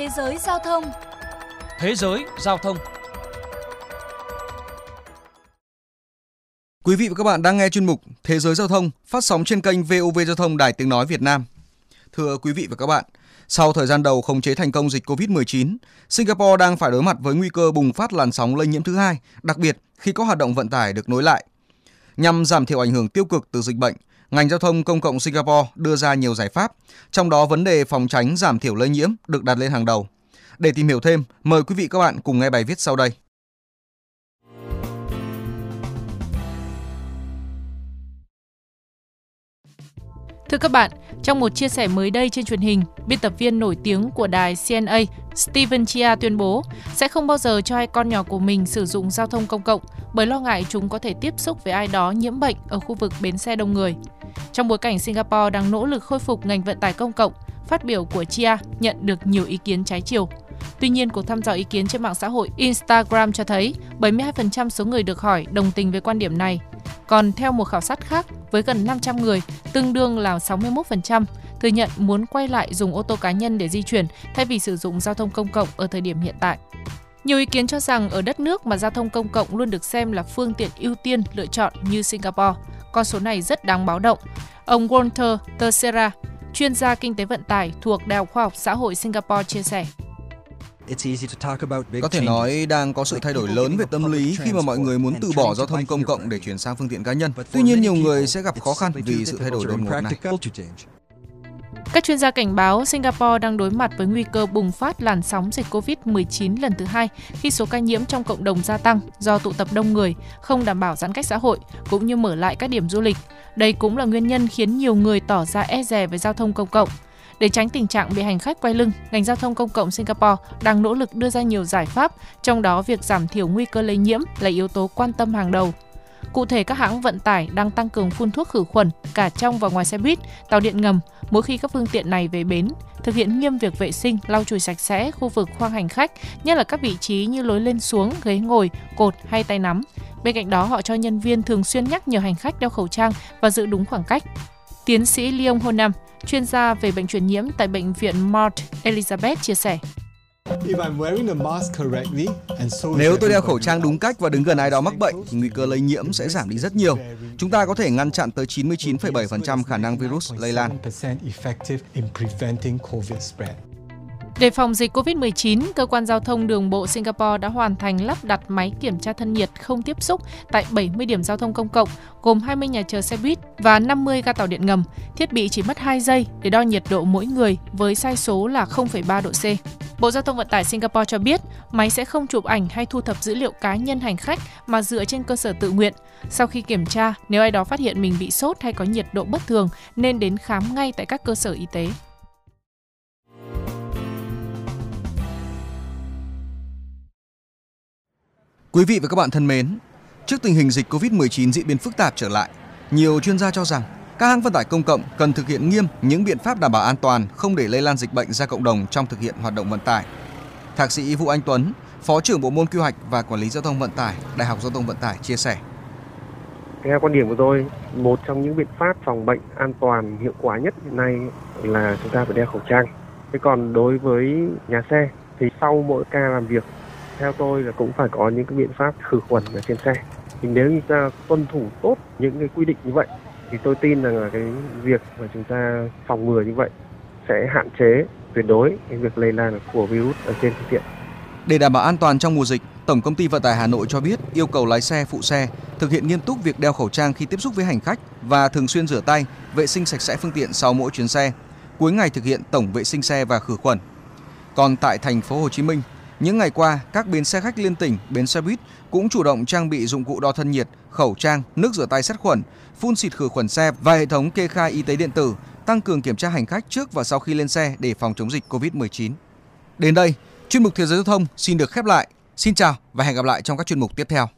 Thế giới giao thông Thế giới giao thông Quý vị và các bạn đang nghe chuyên mục Thế giới giao thông phát sóng trên kênh VOV Giao thông Đài Tiếng Nói Việt Nam. Thưa quý vị và các bạn, sau thời gian đầu khống chế thành công dịch COVID-19, Singapore đang phải đối mặt với nguy cơ bùng phát làn sóng lây nhiễm thứ hai, đặc biệt khi có hoạt động vận tải được nối lại. Nhằm giảm thiểu ảnh hưởng tiêu cực từ dịch bệnh, ngành giao thông công cộng Singapore đưa ra nhiều giải pháp, trong đó vấn đề phòng tránh giảm thiểu lây nhiễm được đặt lên hàng đầu. Để tìm hiểu thêm, mời quý vị các bạn cùng nghe bài viết sau đây. Thưa các bạn, trong một chia sẻ mới đây trên truyền hình, biên tập viên nổi tiếng của đài CNA Steven Chia tuyên bố sẽ không bao giờ cho hai con nhỏ của mình sử dụng giao thông công cộng bởi lo ngại chúng có thể tiếp xúc với ai đó nhiễm bệnh ở khu vực bến xe đông người. Trong bối cảnh Singapore đang nỗ lực khôi phục ngành vận tải công cộng, phát biểu của Chia nhận được nhiều ý kiến trái chiều. Tuy nhiên, cuộc thăm dò ý kiến trên mạng xã hội Instagram cho thấy 72% số người được hỏi đồng tình với quan điểm này. Còn theo một khảo sát khác, với gần 500 người, tương đương là 61%, thừa nhận muốn quay lại dùng ô tô cá nhân để di chuyển thay vì sử dụng giao thông công cộng ở thời điểm hiện tại. Nhiều ý kiến cho rằng ở đất nước mà giao thông công cộng luôn được xem là phương tiện ưu tiên lựa chọn như Singapore, con số này rất đáng báo động. Ông Walter Tercera, chuyên gia kinh tế vận tải thuộc Đại học Khoa học Xã hội Singapore chia sẻ. Có thể nói đang có sự thay đổi lớn về tâm lý khi mà mọi người muốn từ bỏ giao thông công cộng để chuyển sang phương tiện cá nhân. Tuy nhiên nhiều người sẽ gặp khó khăn vì sự thay đổi đột ngột này. Các chuyên gia cảnh báo Singapore đang đối mặt với nguy cơ bùng phát làn sóng dịch COVID-19 lần thứ hai khi số ca nhiễm trong cộng đồng gia tăng do tụ tập đông người, không đảm bảo giãn cách xã hội, cũng như mở lại các điểm du lịch. Đây cũng là nguyên nhân khiến nhiều người tỏ ra e dè với giao thông công cộng. Để tránh tình trạng bị hành khách quay lưng, ngành giao thông công cộng Singapore đang nỗ lực đưa ra nhiều giải pháp, trong đó việc giảm thiểu nguy cơ lây nhiễm là yếu tố quan tâm hàng đầu. Cụ thể, các hãng vận tải đang tăng cường phun thuốc khử khuẩn cả trong và ngoài xe buýt, tàu điện ngầm mỗi khi các phương tiện này về bến, thực hiện nghiêm việc vệ sinh, lau chùi sạch sẽ khu vực khoang hành khách, nhất là các vị trí như lối lên xuống, ghế ngồi, cột hay tay nắm. Bên cạnh đó, họ cho nhân viên thường xuyên nhắc nhở hành khách đeo khẩu trang và giữ đúng khoảng cách. Tiến sĩ Leon Honam, chuyên gia về bệnh truyền nhiễm tại bệnh viện Mount Elizabeth chia sẻ. Nếu tôi đeo khẩu trang đúng cách và đứng gần ai đó mắc bệnh, thì nguy cơ lây nhiễm sẽ giảm đi rất nhiều. Chúng ta có thể ngăn chặn tới 99,7% khả năng virus lây lan. Để phòng dịch COVID-19, cơ quan giao thông đường bộ Singapore đã hoàn thành lắp đặt máy kiểm tra thân nhiệt không tiếp xúc tại 70 điểm giao thông công cộng, gồm 20 nhà chờ xe buýt và 50 ga tàu điện ngầm. Thiết bị chỉ mất 2 giây để đo nhiệt độ mỗi người với sai số là 0,3 độ C. Bộ Giao thông Vận tải Singapore cho biết, máy sẽ không chụp ảnh hay thu thập dữ liệu cá nhân hành khách mà dựa trên cơ sở tự nguyện. Sau khi kiểm tra, nếu ai đó phát hiện mình bị sốt hay có nhiệt độ bất thường, nên đến khám ngay tại các cơ sở y tế. Quý vị và các bạn thân mến, trước tình hình dịch COVID-19 diễn biến phức tạp trở lại, nhiều chuyên gia cho rằng các hãng vận tải công cộng cần thực hiện nghiêm những biện pháp đảm bảo an toàn không để lây lan dịch bệnh ra cộng đồng trong thực hiện hoạt động vận tải. Thạc sĩ Vũ Anh Tuấn, Phó trưởng Bộ môn Quy hoạch và Quản lý giao thông vận tải, Đại học Giao thông Vận tải chia sẻ. Theo quan điểm của tôi, một trong những biện pháp phòng bệnh an toàn hiệu quả nhất hiện nay là chúng ta phải đeo khẩu trang. Thế còn đối với nhà xe thì sau mỗi ca làm việc theo tôi là cũng phải có những cái biện pháp khử khuẩn ở trên xe thì nếu như ta tuân thủ tốt những cái quy định như vậy thì tôi tin rằng là cái việc mà chúng ta phòng ngừa như vậy sẽ hạn chế tuyệt đối cái việc lây lan của virus ở trên phương tiện. Để đảm bảo an toàn trong mùa dịch, Tổng công ty Vận tải Hà Nội cho biết yêu cầu lái xe, phụ xe thực hiện nghiêm túc việc đeo khẩu trang khi tiếp xúc với hành khách và thường xuyên rửa tay, vệ sinh sạch sẽ phương tiện sau mỗi chuyến xe. Cuối ngày thực hiện tổng vệ sinh xe và khử khuẩn. Còn tại thành phố Hồ Chí Minh, những ngày qua, các bến xe khách liên tỉnh, bến xe buýt cũng chủ động trang bị dụng cụ đo thân nhiệt, khẩu trang, nước rửa tay sát khuẩn, phun xịt khử khuẩn xe và hệ thống kê khai y tế điện tử, tăng cường kiểm tra hành khách trước và sau khi lên xe để phòng chống dịch COVID-19. Đến đây, chuyên mục Thế giới giao thông xin được khép lại. Xin chào và hẹn gặp lại trong các chuyên mục tiếp theo.